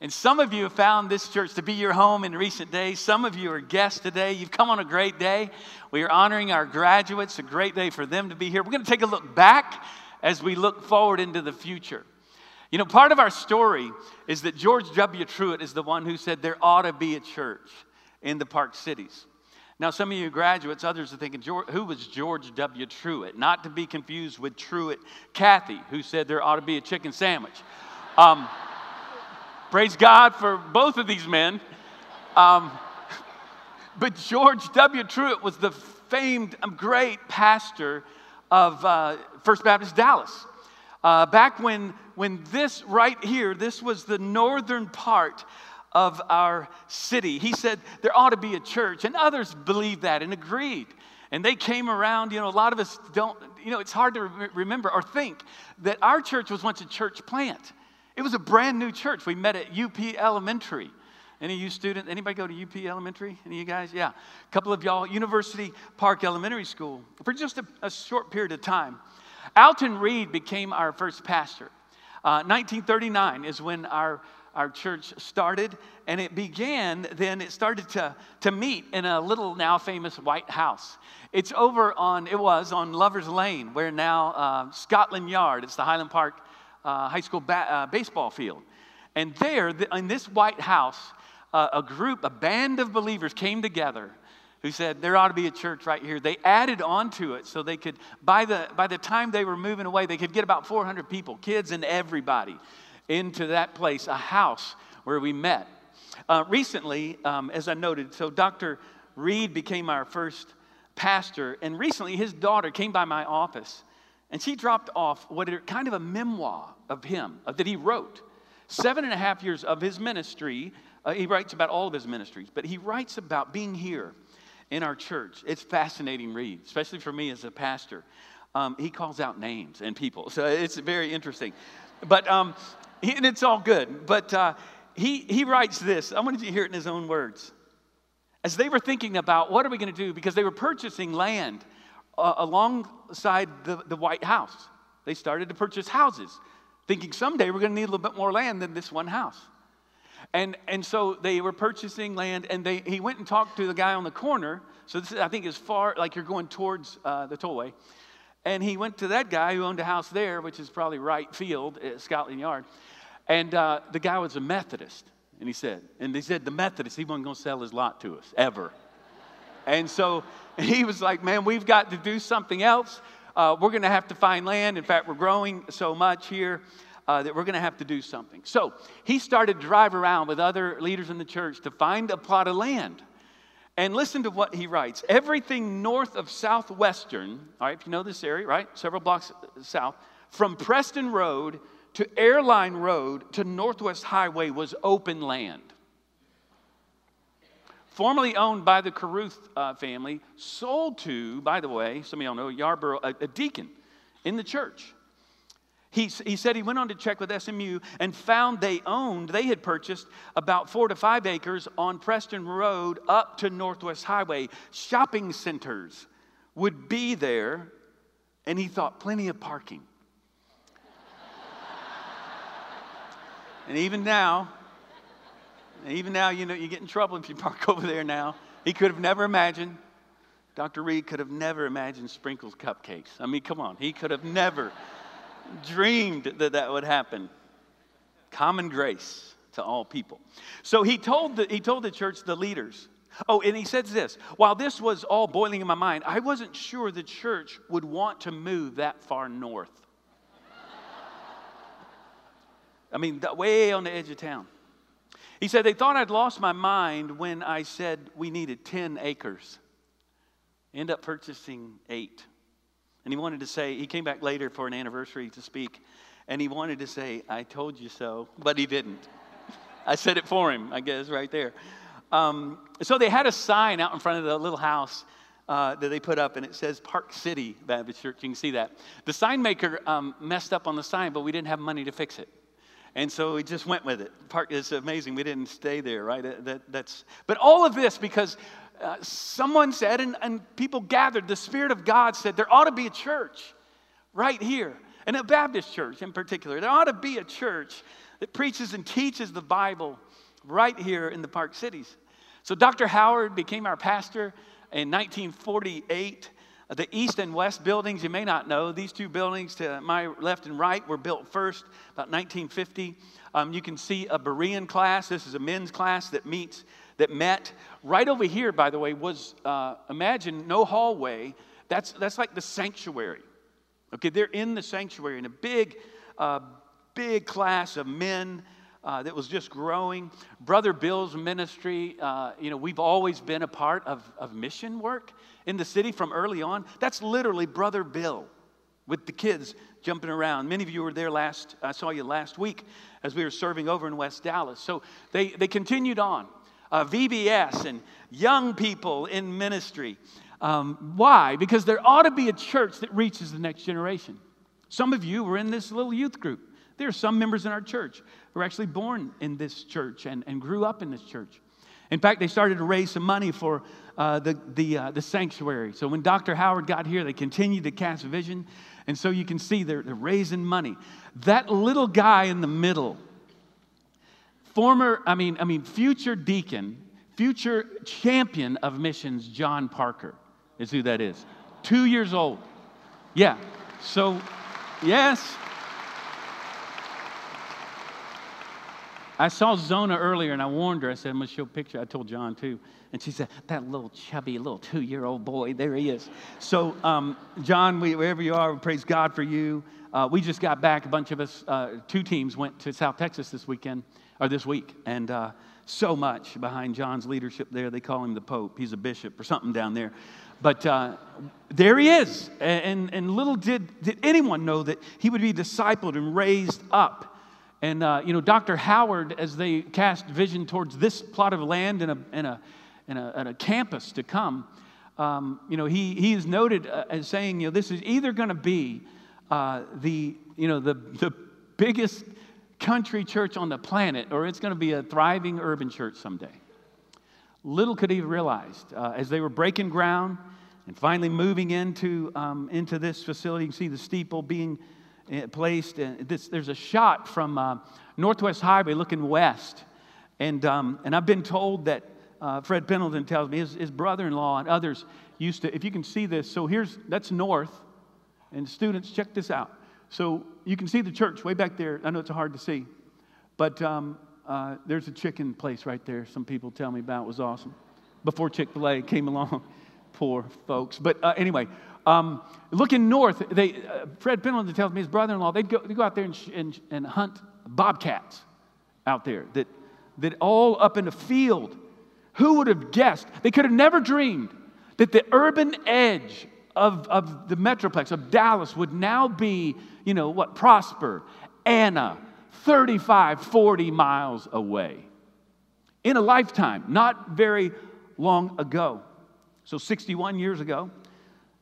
And some of you have found this church to be your home in recent days. Some of you are guests today. You've come on a great day. We are honoring our graduates, a great day for them to be here. We're going to take a look back as we look forward into the future. You know, part of our story is that George W. Truett is the one who said there ought to be a church in the Park Cities. Now, some of you graduates, others are thinking, who was George W. Truett? Not to be confused with Truett Cathy, who said there ought to be a chicken sandwich. Um, Praise God for both of these men. Um, but George W. Truett was the famed, um, great pastor of uh, First Baptist Dallas. Uh, back when, when this right here, this was the northern part of our city. He said there ought to be a church, and others believed that and agreed. And they came around, you know, a lot of us don't, you know, it's hard to re- remember or think that our church was once a church plant. It was a brand new church. We met at UP Elementary. Any of you students, anybody go to UP Elementary? Any of you guys? Yeah. A couple of y'all, University Park Elementary School, for just a, a short period of time. Alton Reed became our first pastor. Uh, 1939 is when our, our church started, and it began, then it started to, to meet in a little now famous White House. It's over on, it was on Lover's Lane, where now uh, Scotland Yard, it's the Highland Park uh, high school ba- uh, baseball field. And there, the, in this White House, uh, a group, a band of believers came together who said there ought to be a church right here. They added on to it so they could, by the, by the time they were moving away, they could get about 400 people, kids and everybody, into that place, a house where we met. Uh, recently, um, as I noted, so Dr. Reed became our first pastor, and recently his daughter came by my office and she dropped off what are kind of a memoir of him that he wrote. Seven and a half years of his ministry. Uh, he writes about all of his ministries, but he writes about being here in our church. It's fascinating read, especially for me as a pastor. Um, he calls out names and people, so it's very interesting. But um, he, and it's all good. But uh, he he writes this. I wanted you to hear it in his own words. As they were thinking about what are we going to do, because they were purchasing land uh, alongside the, the White House. They started to purchase houses, thinking someday we're going to need a little bit more land than this one house. And, and so they were purchasing land, and they, he went and talked to the guy on the corner. So this, is, I think, is far, like you're going towards uh, the tollway. And he went to that guy who owned a house there, which is probably right field at Scotland Yard. And uh, the guy was a Methodist. And he said, and they said, the Methodist, he wasn't going to sell his lot to us, ever. And so he was like, man, we've got to do something else. Uh, we're going to have to find land. In fact, we're growing so much here uh, that we're going to have to do something. So he started to drive around with other leaders in the church to find a plot of land. And listen to what he writes. Everything north of Southwestern, all right, if you know this area, right? Several blocks south, from Preston Road to Airline Road to Northwest Highway was open land formerly owned by the Caruth uh, family, sold to, by the way, some of y'all know, Yarborough, a, a deacon in the church. He, he said he went on to check with SMU and found they owned, they had purchased about four to five acres on Preston Road up to Northwest Highway. Shopping centers would be there, and he thought plenty of parking. and even now, and even now, you know, you get in trouble if you park over there now. He could have never imagined, Dr. Reed could have never imagined sprinkles cupcakes. I mean, come on. He could have never dreamed that that would happen. Common grace to all people. So he told the, he told the church, the leaders, Oh, and he says this while this was all boiling in my mind, I wasn't sure the church would want to move that far north. I mean, way on the edge of town. He said, They thought I'd lost my mind when I said we needed 10 acres. End up purchasing eight. And he wanted to say, he came back later for an anniversary to speak, and he wanted to say, I told you so, but he didn't. I said it for him, I guess, right there. Um, so they had a sign out in front of the little house uh, that they put up, and it says Park City Baptist Church. You can see that. The sign maker um, messed up on the sign, but we didn't have money to fix it. And so we just went with it. Part is amazing. We didn't stay there, right? That, that's, but all of this because uh, someone said, and, and people gathered, the Spirit of God said, there ought to be a church right here, and a Baptist church in particular. There ought to be a church that preaches and teaches the Bible right here in the Park Cities. So Dr. Howard became our pastor in 1948. The east and west buildings, you may not know, these two buildings to my left and right were built first about 1950. Um, you can see a Berean class. This is a men's class that meets that met right over here. By the way, was uh, imagine no hallway. That's that's like the sanctuary. Okay, they're in the sanctuary in a big, uh, big class of men uh, that was just growing. Brother Bill's ministry, uh, you know, we've always been a part of, of mission work in the city from early on. That's literally Brother Bill with the kids jumping around. Many of you were there last, I saw you last week as we were serving over in West Dallas. So they, they continued on. Uh, VBS and young people in ministry. Um, why? Because there ought to be a church that reaches the next generation. Some of you were in this little youth group. There are some members in our church who were actually born in this church and, and grew up in this church. In fact, they started to raise some money for uh, the, the, uh, the sanctuary. So when Dr. Howard got here, they continued to cast vision. And so you can see they're, they're raising money. That little guy in the middle, former, I mean, I mean, future deacon, future champion of missions, John Parker, is who that is. Two years old. Yeah. So, yes. I saw Zona earlier and I warned her. I said, I'm going to show a picture. I told John too. And she said, That little chubby, little two year old boy, there he is. So, um, John, we, wherever you are, we praise God for you. Uh, we just got back. A bunch of us, uh, two teams, went to South Texas this weekend, or this week. And uh, so much behind John's leadership there. They call him the Pope. He's a bishop or something down there. But uh, there he is. And, and little did, did anyone know that he would be discipled and raised up and, uh, you know, Dr. Howard, as they cast vision towards this plot of land and a, and a, and a, and a campus to come, um, you know, he, he is noted uh, as saying, you know, this is either going to be uh, the, you know, the, the biggest country church on the planet or it's going to be a thriving urban church someday. Little could he have realized uh, as they were breaking ground and finally moving into, um, into this facility, you can see the steeple being placed. And this, there's a shot from uh, Northwest Highway looking west. And, um, and I've been told that uh, Fred Pendleton tells me his, his brother in law and others used to, if you can see this, so here's, that's north. And students, check this out. So you can see the church way back there. I know it's hard to see, but um, uh, there's a chicken place right there. Some people tell me about it was awesome before Chick fil A came along. Poor folks. But uh, anyway, um, looking north, they, uh, Fred Pendleton tells me his brother in law, they'd go, they'd go out there and, and, and hunt bobcats out there that, that all up in the field. Who would have guessed? They could have never dreamed that the urban edge of, of the Metroplex, of Dallas, would now be, you know, what, Prosper, Anna, 35, 40 miles away. In a lifetime, not very long ago. So, 61 years ago,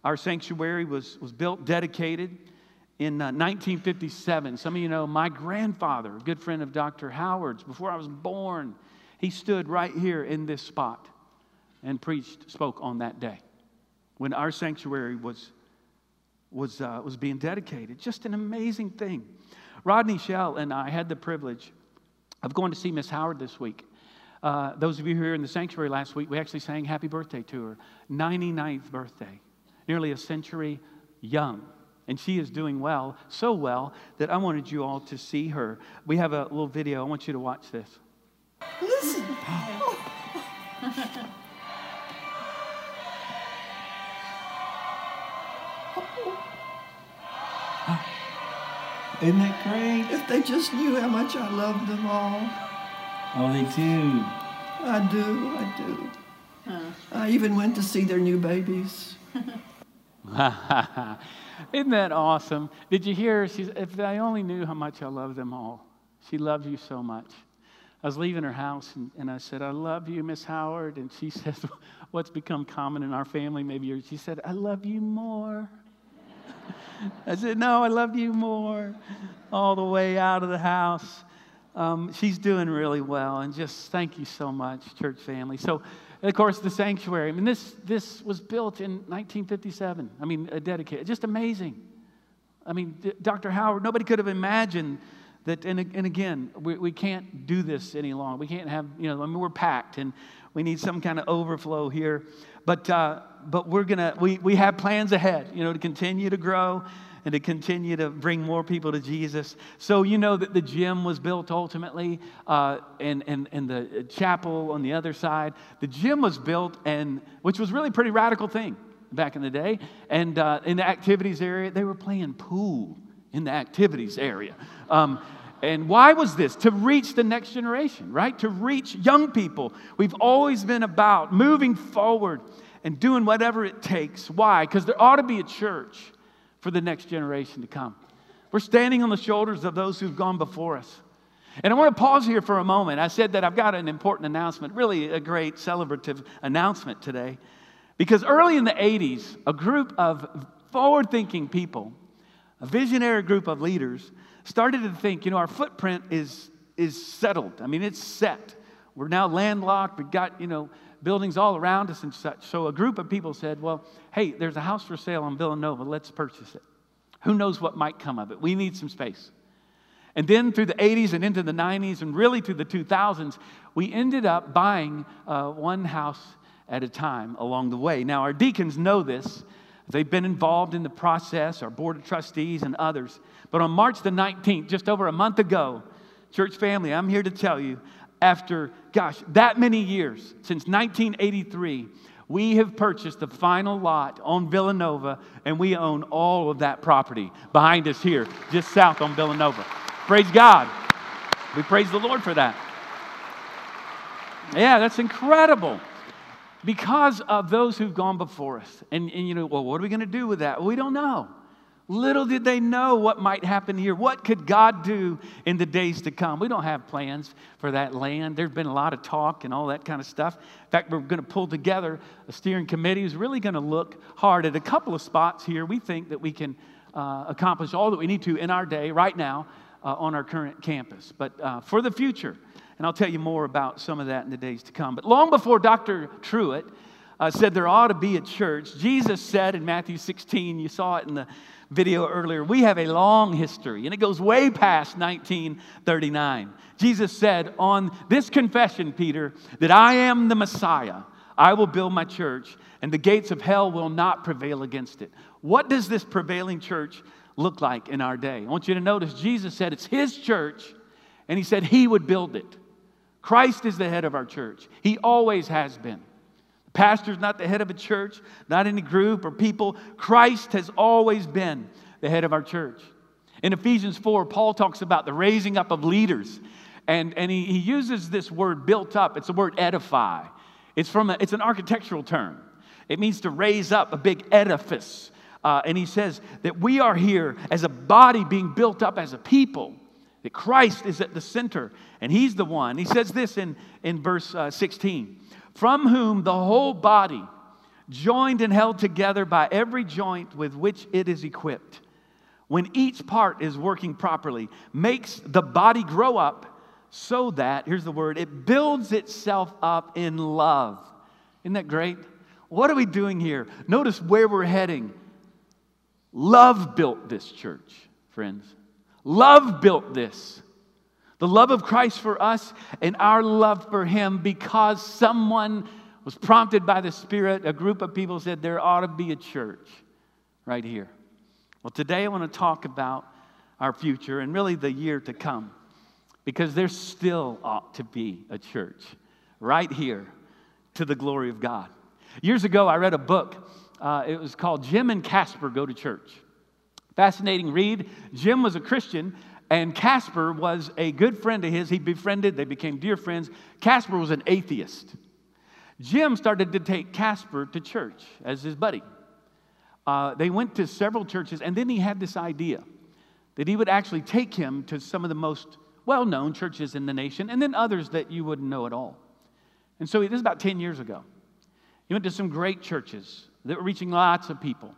our sanctuary was, was built, dedicated in uh, 1957. Some of you know my grandfather, a good friend of Dr. Howard's, before I was born, he stood right here in this spot and preached, spoke on that day when our sanctuary was, was, uh, was being dedicated. Just an amazing thing. Rodney Shell and I had the privilege of going to see Miss Howard this week. Uh, those of you who were in the sanctuary last week, we actually sang happy birthday to her, 99th birthday nearly a century young. And she is doing well, so well that I wanted you all to see her. We have a little video. I want you to watch this. Listen. Isn't that great? If they just knew how much I love them all. Oh, they do. I do, I do. Huh. I even went to see their new babies. Isn't that awesome? Did you hear? She's, if I only knew how much I love them all. She loves you so much. I was leaving her house and, and I said, I love you, Miss Howard. And she says, What's become common in our family? Maybe she said, I love you more. I said, No, I love you more. All the way out of the house. Um, she's doing really well. And just thank you so much, church family. So, and of course, the sanctuary. I mean, this, this was built in 1957. I mean, a dedicated. Just amazing. I mean, Dr. Howard, nobody could have imagined that, and, and again, we, we can't do this any longer. We can't have, you know, I mean, we're packed and we need some kind of overflow here. But, uh, but we're going to, we, we have plans ahead, you know, to continue to grow and to continue to bring more people to Jesus. So, you know that the gym was built ultimately, uh, and, and, and the chapel on the other side. The gym was built, and which was really a pretty radical thing back in the day. And uh, in the activities area, they were playing pool in the activities area. Um, and why was this? To reach the next generation, right? To reach young people. We've always been about moving forward and doing whatever it takes. Why? Because there ought to be a church for the next generation to come. We're standing on the shoulders of those who've gone before us. And I want to pause here for a moment. I said that I've got an important announcement, really a great celebrative announcement today. Because early in the 80s, a group of forward thinking people, a visionary group of leaders, started to think, you know, our footprint is, is settled. I mean, it's set. We're now landlocked. We've got, you know, buildings all around us and such. So a group of people said, Well, hey, there's a house for sale on Villanova. Let's purchase it. Who knows what might come of it? We need some space. And then through the 80s and into the 90s and really through the 2000s, we ended up buying uh, one house at a time along the way. Now, our deacons know this. They've been involved in the process, our board of trustees and others. But on March the 19th, just over a month ago, church family, I'm here to tell you after, gosh, that many years, since 1983, we have purchased the final lot on Villanova, and we own all of that property behind us here, just south on Villanova. Praise God. We praise the Lord for that. Yeah, that's incredible. Because of those who've gone before us. And, and you know, well, what are we going to do with that? We don't know. Little did they know what might happen here. What could God do in the days to come? We don't have plans for that land. There's been a lot of talk and all that kind of stuff. In fact, we're going to pull together a steering committee who's really going to look hard at a couple of spots here. We think that we can uh, accomplish all that we need to in our day, right now, uh, on our current campus. But uh, for the future, and I'll tell you more about some of that in the days to come. But long before Dr. Truett uh, said there ought to be a church, Jesus said in Matthew 16, you saw it in the video earlier, we have a long history, and it goes way past 1939. Jesus said, On this confession, Peter, that I am the Messiah, I will build my church, and the gates of hell will not prevail against it. What does this prevailing church look like in our day? I want you to notice Jesus said it's his church, and he said he would build it. Christ is the head of our church, he always has been. Pastor's not the head of a church, not any group or people. Christ has always been the head of our church. In Ephesians 4, Paul talks about the raising up of leaders. And, and he, he uses this word built up. It's the word edify. It's, from a, it's an architectural term. It means to raise up a big edifice. Uh, and he says that we are here as a body being built up as a people, that Christ is at the center, and he's the one. He says this in, in verse uh, 16 from whom the whole body, joined and held together by every joint with which it is equipped, when each part is working properly, makes the body grow up so that, here's the word, it builds itself up in love. Isn't that great? What are we doing here? Notice where we're heading. Love built this church, friends. Love built this. The love of Christ for us and our love for Him because someone was prompted by the Spirit. A group of people said there ought to be a church right here. Well, today I want to talk about our future and really the year to come because there still ought to be a church right here to the glory of God. Years ago, I read a book. Uh, it was called Jim and Casper Go to Church. Fascinating read. Jim was a Christian, and Casper was a good friend of his. He befriended, they became dear friends. Casper was an atheist. Jim started to take Casper to church as his buddy. Uh, they went to several churches, and then he had this idea that he would actually take him to some of the most well known churches in the nation, and then others that you wouldn't know at all. And so, this is about 10 years ago. He went to some great churches that were reaching lots of people.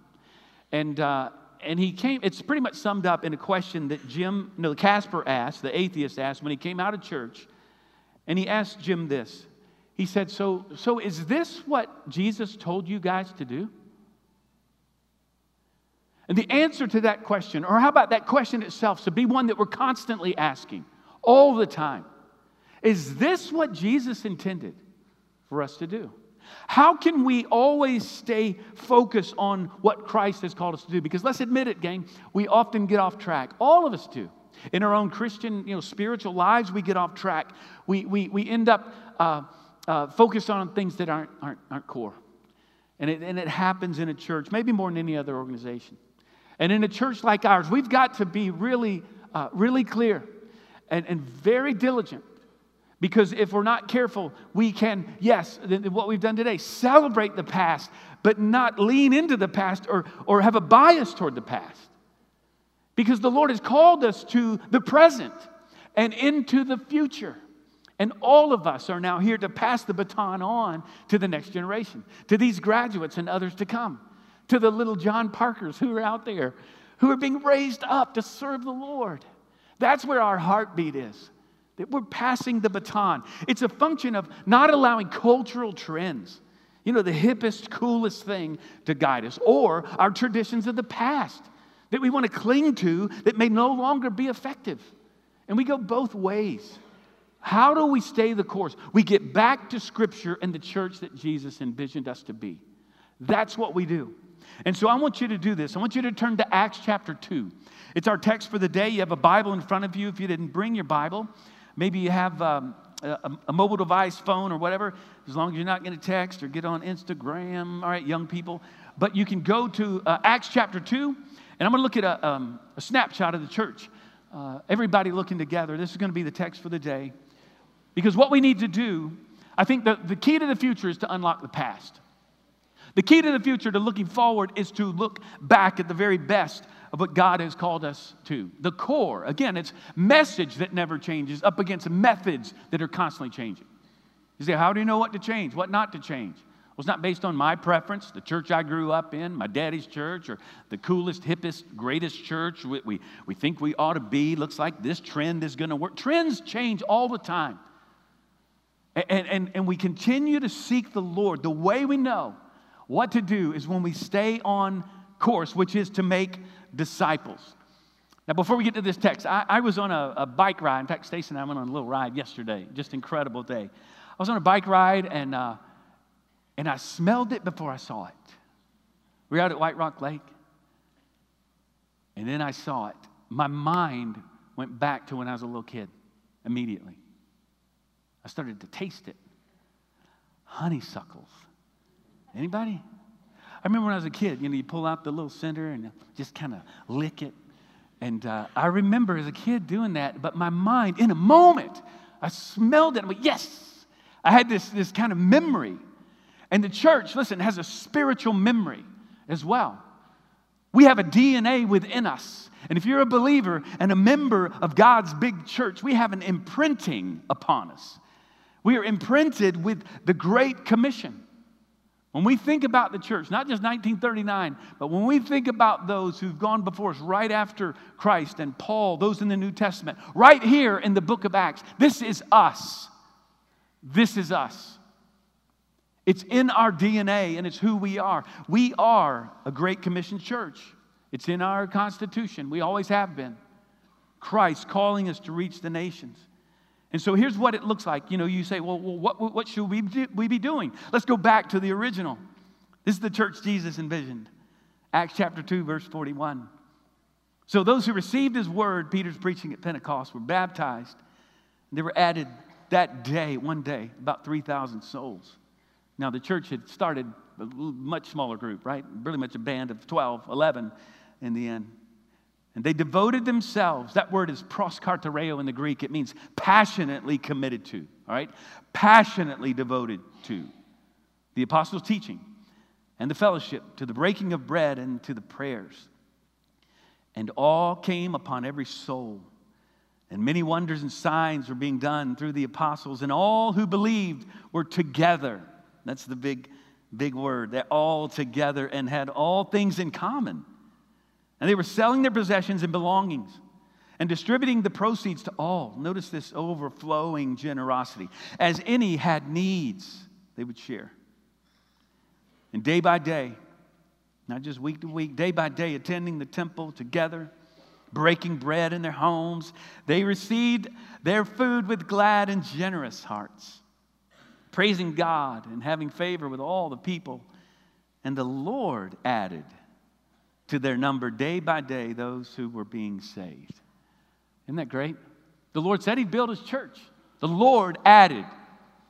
And, uh, and he came, it's pretty much summed up in a question that Jim, no, Casper asked, the atheist asked when he came out of church. And he asked Jim this. He said, So, so is this what Jesus told you guys to do? And the answer to that question, or how about that question itself, should be one that we're constantly asking all the time. Is this what Jesus intended for us to do? How can we always stay focused on what Christ has called us to do? Because let's admit it, gang, we often get off track. All of us do. In our own Christian, you know, spiritual lives, we get off track. We, we, we end up uh, uh, focused on things that aren't, aren't, aren't core. And it, and it happens in a church, maybe more than any other organization. And in a church like ours, we've got to be really, uh, really clear and, and very diligent because if we're not careful, we can, yes, what we've done today, celebrate the past, but not lean into the past or, or have a bias toward the past. Because the Lord has called us to the present and into the future. And all of us are now here to pass the baton on to the next generation, to these graduates and others to come, to the little John Parkers who are out there, who are being raised up to serve the Lord. That's where our heartbeat is that we're passing the baton. It's a function of not allowing cultural trends, you know, the hippest, coolest thing to guide us, or our traditions of the past that we want to cling to that may no longer be effective. And we go both ways. How do we stay the course? We get back to Scripture and the church that Jesus envisioned us to be. That's what we do. And so I want you to do this. I want you to turn to Acts chapter 2. It's our text for the day. You have a Bible in front of you. If you didn't bring your Bible, Maybe you have um, a, a, mobile device, phone, or whatever, as long as you're not going to text or get on Instagram. All right, young people. But you can go to uh, Acts chapter 2, and I'm going to look at a, um, a, snapshot of the church. Uh, everybody looking together. This is going to be the text for the day. Because what we need to do, I think the, the key to the future is to unlock the past. The key to the future, to looking forward, is to look back at the very best of what God has called us to. The core, again, it's message that never changes up against methods that are constantly changing. You say, how do you know what to change, what not to change? Well, it's not based on my preference, the church I grew up in, my daddy's church, or the coolest, hippest, greatest church we, we, we think we ought to be. Looks like this trend is going to work. Trends change all the time. And, and, and we continue to seek the Lord. The way we know what to do is when we stay on course, which is to make disciples. Now, before we get to this text, I, I was on a, a, bike ride. In fact, Stacy and I went on a little ride yesterday. Just incredible day. I was on a bike ride and, uh, and I smelled it before I saw it. We were out at White Rock Lake. And then I saw it. My mind went back to when I was a little kid immediately. I started to taste it. Honeysuckles. Anybody? I remember when I was a kid, you know, you pull out the little center and just kind of lick it. And uh, I remember as a kid doing that, but my mind, in a moment, I smelled it and went, yes. I had this, this kind of memory. And the church, listen, has a spiritual memory as well. We have a DNA within us. And if you're a believer and a member of God's big church, we have an imprinting upon us. We are imprinted with the Great Commission. When we think about the church, not just 1939, but when we think about those who've gone before us right after Christ and Paul, those in the New Testament, right here in the book of Acts, this is us. This is us. It's in our DNA and it's who we are. We are a Great Commission church. It's in our Constitution. We always have been. Christ calling us to reach the nations. And so here's what it looks like. You know, you say, well, what, what should we, do, we be doing? Let's go back to the original. This is the church Jesus envisioned. Acts chapter 2, verse 41. So those who received his word, Peter's preaching at Pentecost, were baptized. They were added that day, one day, about 3,000 souls. Now, the church had started a much smaller group, right? Really much a band of 12, 11 in the end. And they devoted themselves. That word is proskartereo in the Greek. It means passionately committed to, all right? Passionately devoted to the apostles' teaching and the fellowship, to the breaking of bread and to the prayers. And all came upon every soul. And many wonders and signs were being done through the apostles, and all who believed were together. That's the big, big word. They're all together and had all things in common and they were selling their possessions and belongings and distributing the proceeds to all. Notice this overflowing generosity. As any had needs, they would share. And day by day, not just week to week, day by day, attending the temple together, breaking bread in their homes. They received their food with glad and generous hearts, praising God and having favor with all the people. And the Lord added to their number day by day those who were being saved. Isn't that great? The Lord said He'd build His church. The Lord added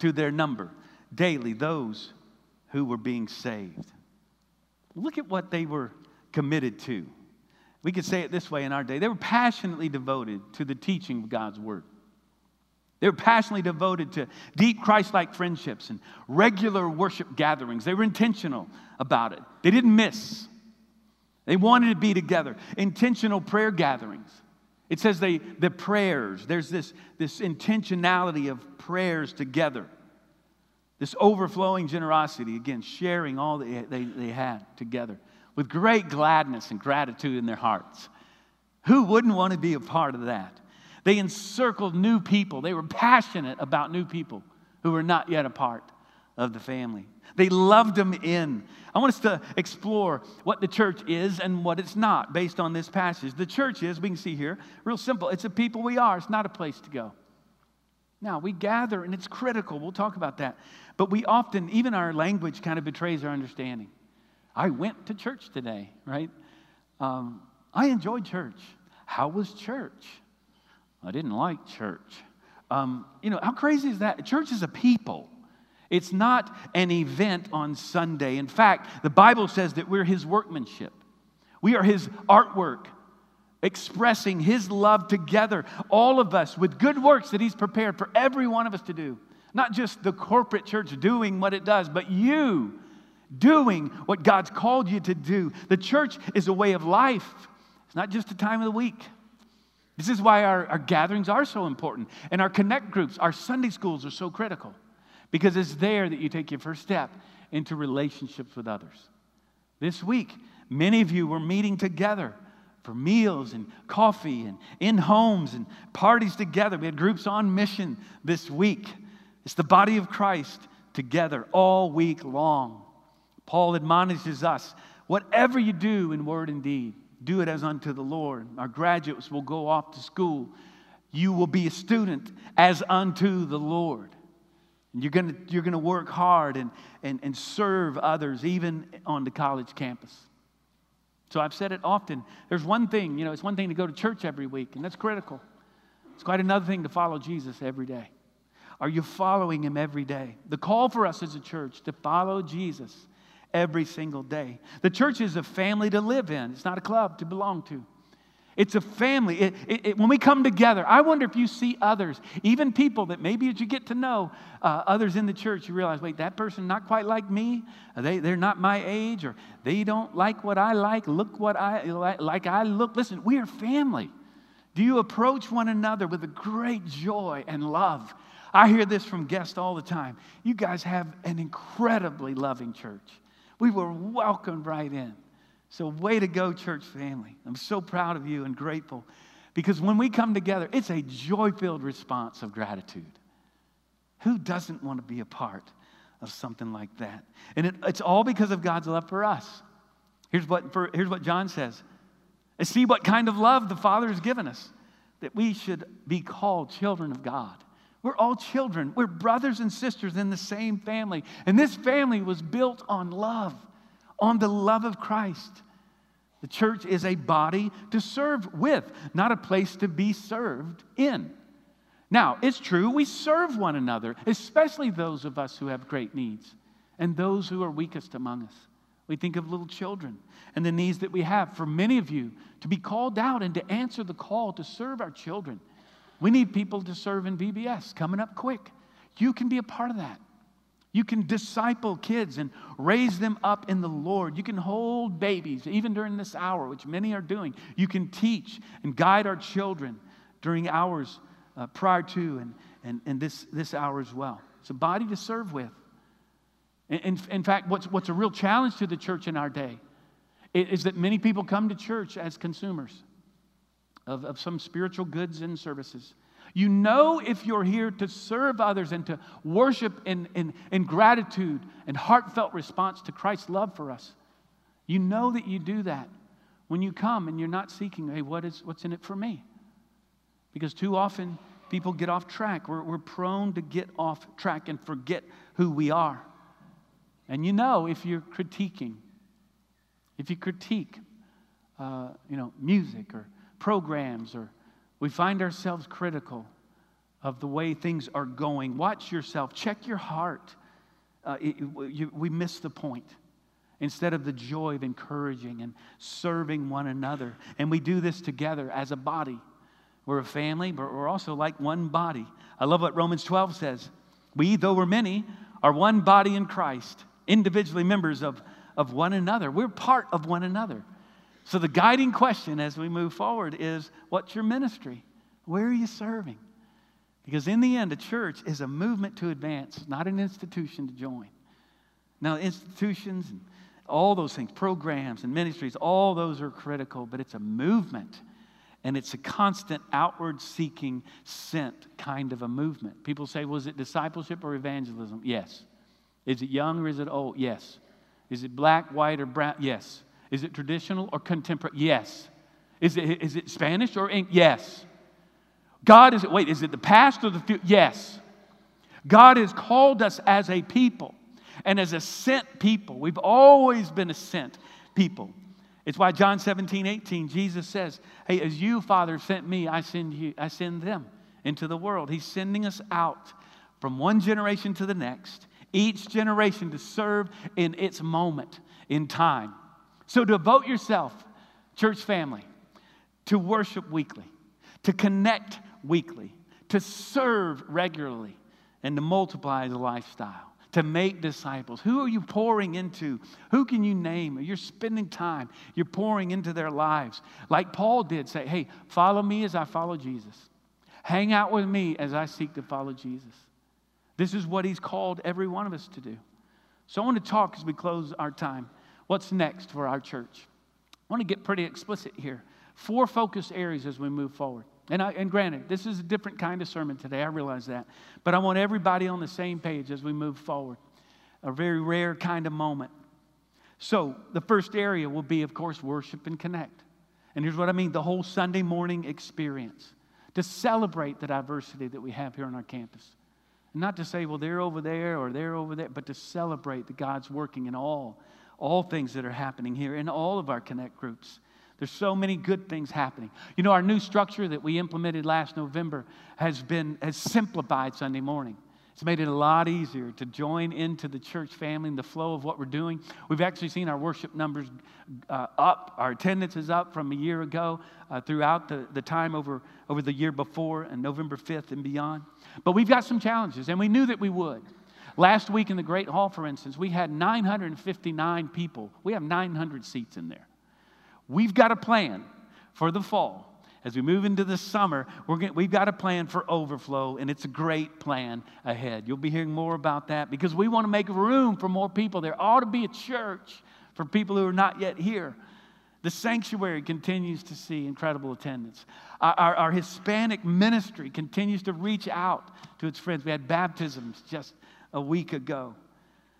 to their number daily those who were being saved. Look at what they were committed to. We could say it this way in our day they were passionately devoted to the teaching of God's Word. They were passionately devoted to deep Christ like friendships and regular worship gatherings. They were intentional about it, they didn't miss. They wanted to be together. Intentional prayer gatherings. It says they, the prayers, there's this, this intentionality of prayers together. This overflowing generosity, again, sharing all they, they had together with great gladness and gratitude in their hearts. Who wouldn't want to be a part of that? They encircled new people. They were passionate about new people who were not yet a part of the family. They loved them in. I want us to explore what the church is and what it's not based on this passage. The church is, we can see here, real simple. It's a people we are, it's not a place to go. Now, we gather and it's critical. We'll talk about that. But we often, even our language kind of betrays our understanding. I went to church today, right? Um, I enjoyed church. How was church? I didn't like church. Um, you know, how crazy is that? Church is a people. It's not an event on Sunday. In fact, the Bible says that we're His workmanship, we are His artwork expressing His love together, all of us with good works that He's prepared for every one of us to do. Not just the corporate church doing what it does, but you doing what God's called you to do. The church is a way of life, it's not just a time of the week. This is why our, our gatherings are so important. And our connect groups, our Sunday schools are so critical because it's there that you take your first step into relationships with others. This week, many of you were meeting together for meals and coffee and in homes and parties together. We had groups on mission this week. It's the body of Christ together all week long. Paul admonishes us whatever you do in word and deed, do it as unto the Lord. Our graduates will go off to school. You will be a student as unto the Lord. You're going you're gonna work hard and, and, and serve others, even on the college campus. So I've said it often. There's one thing, you know, it's one thing to go to church every week, and that's critical. It's quite another thing to follow Jesus every day. Are you following him every day? The call for us as a church to follow Jesus every single day. The church is a family to live in, it's not a club to belong to. It's a family. It, it, it, when we come together, I wonder if you see others, even people that maybe as you get to know uh, others in the church, you realize, wait, that person not quite like me. They, they're not my age, or they don't like what I like. Look what I like, like I look. Listen, we are family. Do you approach one another with a great joy and love? I hear this from guests all the time. You guys have an incredibly loving church. We were welcomed right in. So, way to go, church family. I'm so proud of you and grateful because when we come together, it's a joy filled response of gratitude. Who doesn't want to be a part of something like that? And it, it's all because of God's love for us. Here's what, for, here's what John says see what kind of love the Father has given us that we should be called children of God. We're all children. We're brothers and sisters in the same family. And this family was built on love on the love of Christ. The church is a body to serve with, not a place to be served in. Now, it's true, we serve one another, especially those of us who have great needs and those who are weakest among us. We think of little children and the needs that we have. For many of you, to be called out and to answer the call to serve our children. We need people to serve in VBS coming up quick. You can be a part of that. You can disciple kids and raise them up in the Lord. You can hold babies, even during this hour, which many are doing. You can teach and guide our children during hours uh, prior to and, and, and this, this hour as well. It's a body to serve with. In, in, in fact, what's, what's a real challenge to the church in our day is that many people come to church as consumers of, of some spiritual goods and services. You know if you're here to serve others and to worship in, in, in gratitude and heartfelt response to Christ's love for us. You know that you do that when you come and you're not seeking, hey, what is, what's in it for me? Because too often people get off track. We're, we're prone to get off track and forget who we are. And you know, if you're critiquing, if you critique, uh, you know, music or programs, or we find ourselves critical of the way things are going, watch yourself, check your heart. Uh, it, you, we miss the point instead of the joy of encouraging and serving one another. And we do this together as a body. We're a family, but we're also like one body. I love what Romans 12 says. We, though we're many, are one body in Christ, individually members of, of one another. We're part of one another. So, the guiding question as we move forward is what's your ministry? Where are you serving? Because in the end, a church is a movement to advance, not an institution to join. Now, institutions and all those things, programs and ministries, all those are critical, but it's a movement and it's a constant outward seeking, sent kind of a movement. People say, was it discipleship or evangelism? Yes. Is it young or is it old? Yes. Is it black, white, or brown? Yes. Is it traditional or contemporary? Yes. Is it, is it Spanish or English? Yes. God is, it, wait, is it the past or the future? Yes. God has called us as a people and as a sent people. We've always been a sent people. It's why John 17, 18, Jesus says, Hey, as you, Father, sent me, I send you, I send them into the world. He's sending us out from one generation to the next, each generation to serve in its moment in time. So devote yourself, church family, to worship weekly, to connect weekly, to serve regularly, and to multiply the lifestyle to make disciples? Who are you pouring into? Who can you name? You're spending time, you're pouring into their lives. Like Paul did say, hey, follow me as I follow Jesus. Hang out with me as I seek to follow Jesus. This is what he's called every one of us to do. So I want to talk as we close our time. What's next for our church? I want to get pretty explicit here. Four focus areas as we move forward. And, I, and granted, this is a different kind of sermon today. I realize that. But I want everybody on the same page as we move forward. A very rare kind of moment. So, the first area will be, of course, worship and connect. And here's what I mean the whole Sunday morning experience to celebrate the diversity that we have here on our campus. Not to say, well, they're over there or they're over there, but to celebrate that God's working in all, all things that are happening here in all of our connect groups. There's so many good things happening. You know, our new structure that we implemented last November has been has simplified Sunday morning. It's made it a lot easier to join into the church family and the flow of what we're doing. We've actually seen our worship numbers uh, up. Our attendance is up from a year ago uh, throughout the, the time over, over the year before and November 5th and beyond. But we've got some challenges, and we knew that we would. Last week in the Great Hall, for instance, we had 959 people. We have 900 seats in there. We've got a plan for the fall. As we move into the summer, going we've got a plan for overflow, and it's a great plan ahead. You'll be hearing more about that because we want to make room for more people. There ought to be a church for people who are not yet here. The sanctuary continues to see incredible attendance. Our, our, our, Hispanic ministry continues to reach out to its friends. We had baptisms just a week ago.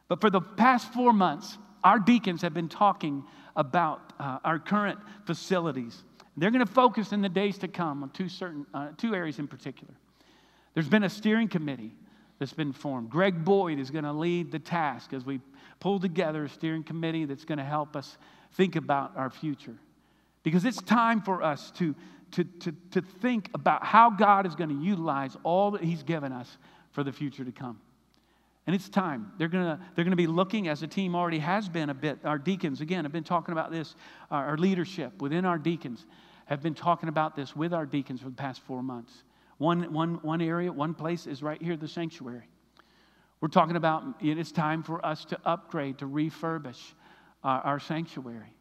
But for the past four months, our deacons have been talking about uh, our current facilities. They're going to focus in the days to come on two, certain, uh, two areas in particular. There's been a steering committee that's been formed. Greg Boyd is going to lead the task as we pull together a steering committee that's going to help us think about our future. Because it's time for us to, to, to, to think about how God is going to utilize all that He's given us for the future to come. And it's time. They're going to they're to be looking, as the team already has been a bit. Our deacons, again, have been talking about this. Our leadership within our deacons have been talking about this with our deacons for the past four months. One, one, one area, one place is right here, the sanctuary. We're talking about it's time for us to upgrade, to refurbish our, our sanctuary.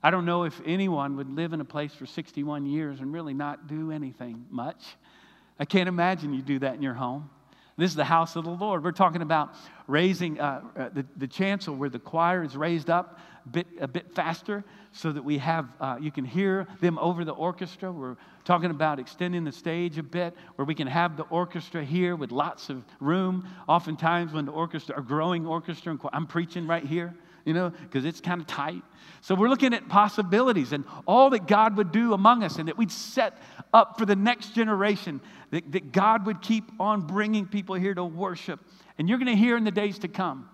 I don't know if anyone would live in a place for 61 years and really not do anything much. I can't imagine you do that in your home. This is the house of the Lord. We're talking about raising uh, uh, the, the chancel where the choir is raised up a bit, a bit faster so that we have, uh, you can hear them over the orchestra. We're talking about extending the stage a bit where we can have the orchestra here with lots of room. Oftentimes, when the orchestra, a growing orchestra, I'm preaching right here you know, because it's kind of tight. So we're looking at possibilities and all that God would do among us and that we'd set up for the next generation, that, that God would keep on bringing people here to worship. And you're going to hear in the days to come,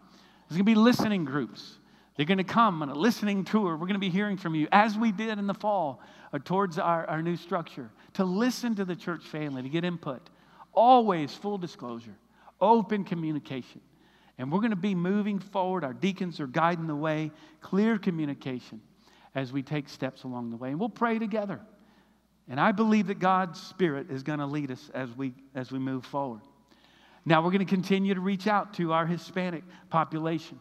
there's going to be listening groups. They're going to come on a listening tour. We're going to be hearing from you, as we did in the fall, uh, towards our, our new structure, to listen to the church family, to get input. Always full disclosure, open communication. And we're going to be moving forward. Our deacons are guiding the way, clear communication as we take steps along the way. And we'll pray together. And I believe that God's Spirit is going to lead us as we, as we move forward. Now, we're going to continue to reach out to our Hispanic population,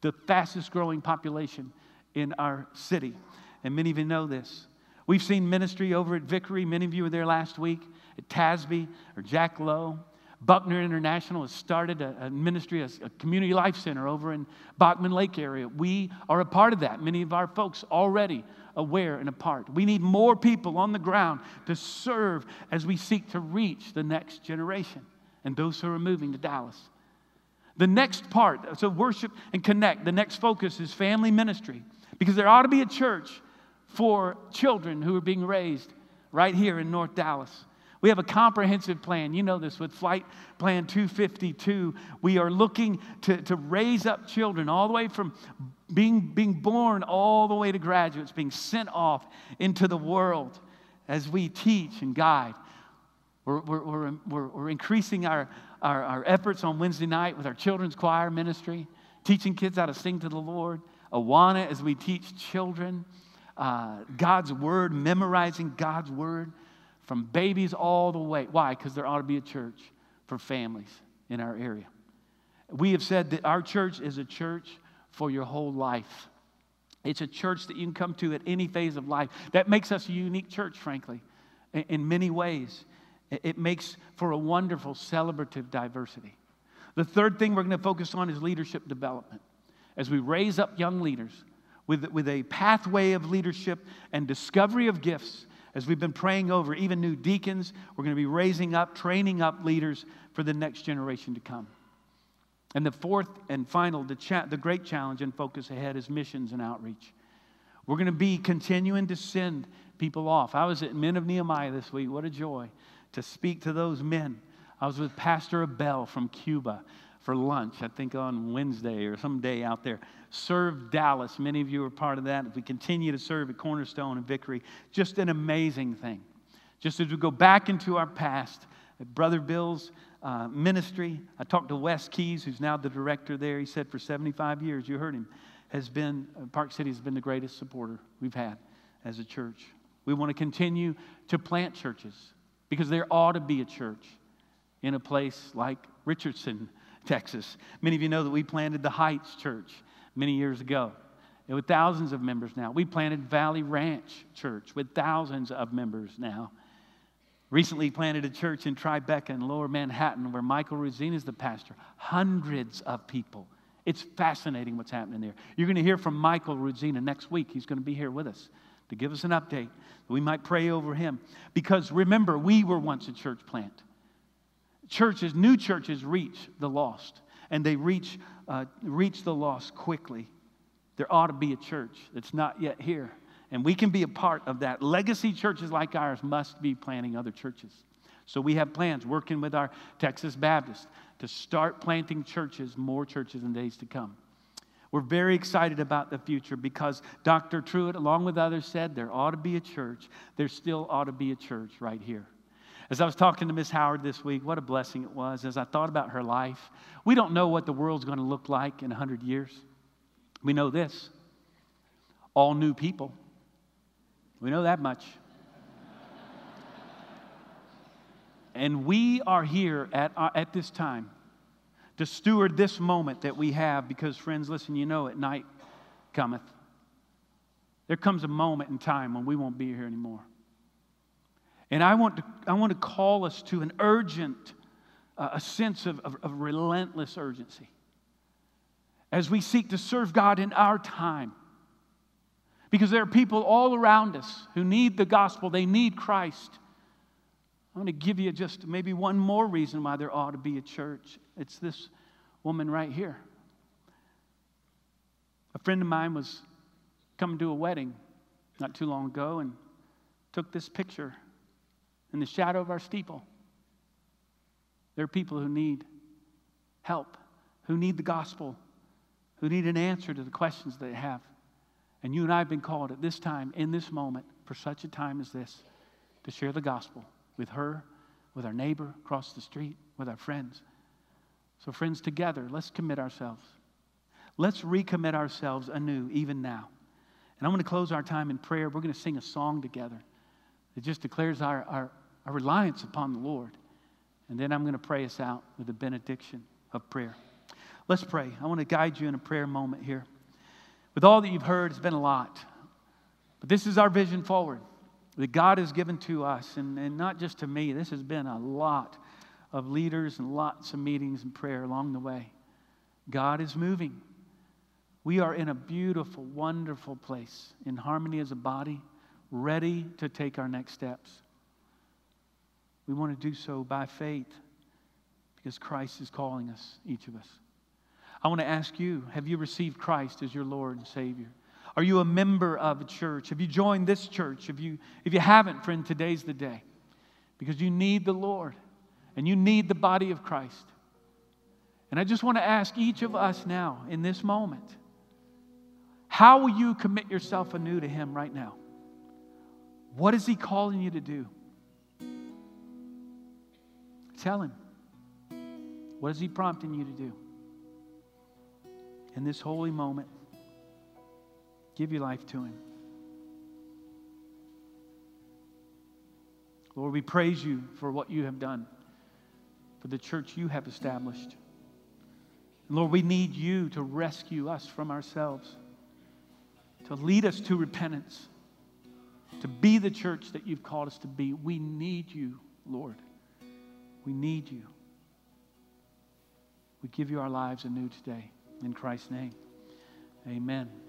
the fastest growing population in our city. And many of you know this. We've seen ministry over at Vickery. Many of you were there last week at Tasby or Jack Lowe. Buckner International has started a, a ministry, a, a, community life center over in Bachman Lake area. We are a part of that. Many of our folks already aware and a part. We need more people on the ground to serve as we seek to reach the next generation and those who are moving to Dallas. The next part, so worship and connect, the next focus is family ministry because there ought to be a church for children who are being raised right here in North Dallas. We have a comprehensive plan. You know this with Flight Plan 252. We are looking to, to raise up children all the way from being, being born all the way to graduates, being sent off into the world as we teach and guide. We're, we're, we're, we're, increasing our, our, our efforts on Wednesday night with our children's choir ministry, teaching kids how to sing to the Lord. Awana as we teach children uh, God's word, memorizing God's word from babies all the way. Why? Because there ought to be a church for families in our area. We have said that our church is a church for your whole life. It's a church that you can come to at any phase of life. That makes us a unique church, frankly, in many ways. It makes for a wonderful celebrative diversity. The third thing we're going to focus on is leadership development. As we raise up young leaders with, with a pathway of leadership and discovery of gifts, as we've been praying over even new deacons, we're going to be raising up, training up leaders for the next generation to come. And the fourth and final, the, cha- the great challenge and focus ahead is missions and outreach. We're going to be continuing to send people off. I was at Men of Nehemiah this week. What a joy to speak to those men. I was with Pastor Abel from Cuba for lunch, I think on Wednesday or some day out there. Serve Dallas. Many of you are part of that. If we continue to serve at Cornerstone and Vickery, just an amazing thing. Just as we go back into our past, Brother Bill's uh, ministry, I talked to Wes Keys, who's now the director there. He said for 75 years, you heard him, has been, uh, Park City has been the greatest supporter we've had as a church. We want to continue to plant churches because there ought to be a church in a place like Richardson, Texas. Many of you know that we planted the Heights Church many years ago with thousands of members now. We planted Valley Ranch Church with thousands of members now. Recently planted a church in Tribeca in lower Manhattan where Michael Rosina is the pastor. Hundreds of people. It's fascinating what's happening there. You're going to hear from Michael Rosina next week. He's going to be here with us to give us an update. We might pray over him. Because remember, we were once a church plant. Churches, new churches reach the lost, and they reach, uh, reach the lost quickly. There ought to be a church that's not yet here. And we can be a part of that. Legacy churches like ours must be planting other churches. So we have plans working with our Texas Baptist to start planting churches, more churches in days to come. We're very excited about the future because Dr. Truett, along with others, said there ought to be a church. There still ought to be a church right here. As I was talking to Miss Howard this week, what a blessing it was as I thought about her life. We don't know what the world's going to look like in 100 years. We know this all new people. We know that much. and we are here at, uh, at this time to steward this moment that we have because, friends, listen, you know, at night cometh. There comes a moment in time when we won't be here anymore. And I want to, I want to call us to an urgent, uh, a sense of, of, of relentless urgency as we seek to serve God in our time. Because there are people all around us who need the gospel, they need Christ. I want to give you just maybe one more reason why there ought to be a church. It's this woman right here. A friend of mine was coming to a wedding not too long ago and took this picture in the shadow of our steeple. There are people who need help, who need the gospel, who need an answer to the questions they have. And you and I have been called at this time, in this moment, for such a time as this, to share the gospel with her, with our neighbor across the street, with our friends. So, friends, together, let's commit ourselves. Let's recommit ourselves anew, even now. And I'm going to close our time in prayer. We're going to sing a song together that just declares our, our, our reliance upon the Lord. And then I'm going to pray us out with a benediction of prayer. Let's pray. I want to guide you in a prayer moment here. With all that you've heard, it's been a lot. But this is our vision forward that God has given to us, and, and not just to me. This has been a lot of leaders and lots of meetings and prayer along the way. God is moving. We are in a beautiful, wonderful place in harmony as a body, ready to take our next steps. We want to do so by faith because Christ is calling us, each of us. I want to ask you have you received Christ as your Lord and Savior? Are you a member of a church? Have you joined this church? If you, if you haven't, friend, today's the day because you need the Lord and you need the body of Christ. And I just want to ask each of us now in this moment how will you commit yourself anew to Him right now? What is He calling you to do? Tell Him. What is He prompting you to do? In this holy moment, give your life to Him. Lord, we praise you for what you have done, for the church you have established. Lord, we need you to rescue us from ourselves, to lead us to repentance, to be the church that you've called us to be. We need you, Lord. We need you. We give you our lives anew today. In Christ's name, amen.